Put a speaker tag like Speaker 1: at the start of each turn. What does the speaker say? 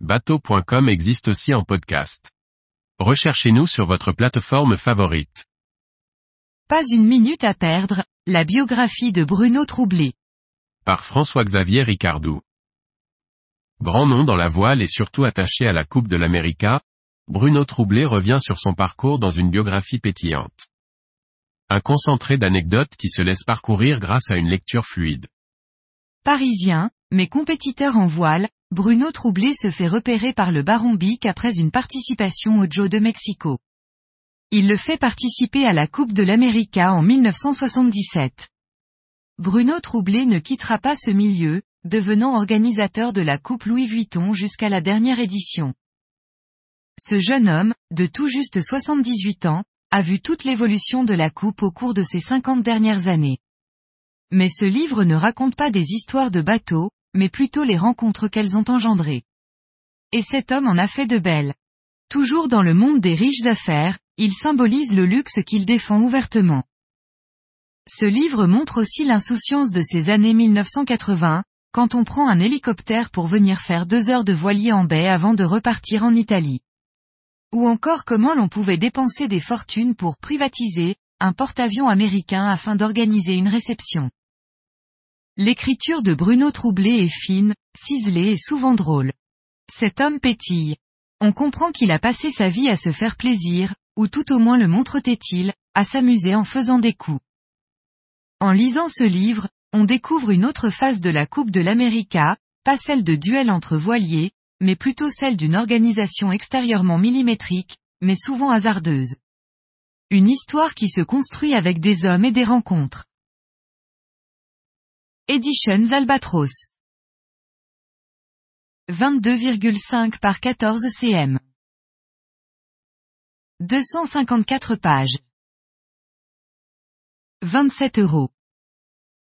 Speaker 1: bateau.com existe aussi en podcast. Recherchez-nous sur votre plateforme favorite.
Speaker 2: Pas une minute à perdre, la biographie de Bruno Troublé.
Speaker 1: Par François-Xavier Ricardou. Grand nom dans la voile et surtout attaché à la Coupe de l'América, Bruno Troublé revient sur son parcours dans une biographie pétillante. Un concentré d'anecdotes qui se laisse parcourir grâce à une lecture fluide.
Speaker 2: Parisien, mais compétiteur en voile, Bruno Troublé se fait repérer par le Baron Bic après une participation au Joe de Mexico. Il le fait participer à la Coupe de l'América en 1977. Bruno Troublé ne quittera pas ce milieu, devenant organisateur de la Coupe Louis Vuitton jusqu'à la dernière édition. Ce jeune homme, de tout juste 78 ans, a vu toute l'évolution de la coupe au cours de ces 50 dernières années. Mais ce livre ne raconte pas des histoires de bateaux, mais plutôt les rencontres qu'elles ont engendrées. Et cet homme en a fait de belles. Toujours dans le monde des riches affaires, il symbolise le luxe qu'il défend ouvertement. Ce livre montre aussi l'insouciance de ces années 1980, quand on prend un hélicoptère pour venir faire deux heures de voilier en baie avant de repartir en Italie. Ou encore comment l'on pouvait dépenser des fortunes pour privatiser un porte-avions américain afin d'organiser une réception. L'écriture de Bruno Troublé est fine, ciselée et souvent drôle. Cet homme pétille. On comprend qu'il a passé sa vie à se faire plaisir, ou tout au moins le montre-t-il, à s'amuser en faisant des coups. En lisant ce livre, on découvre une autre phase de la Coupe de l'América, pas celle de duel entre voiliers, mais plutôt celle d'une organisation extérieurement millimétrique, mais souvent hasardeuse. Une histoire qui se construit avec des hommes et des rencontres. Editions Albatros. 22,5 par 14 cm. 254 pages. 27 euros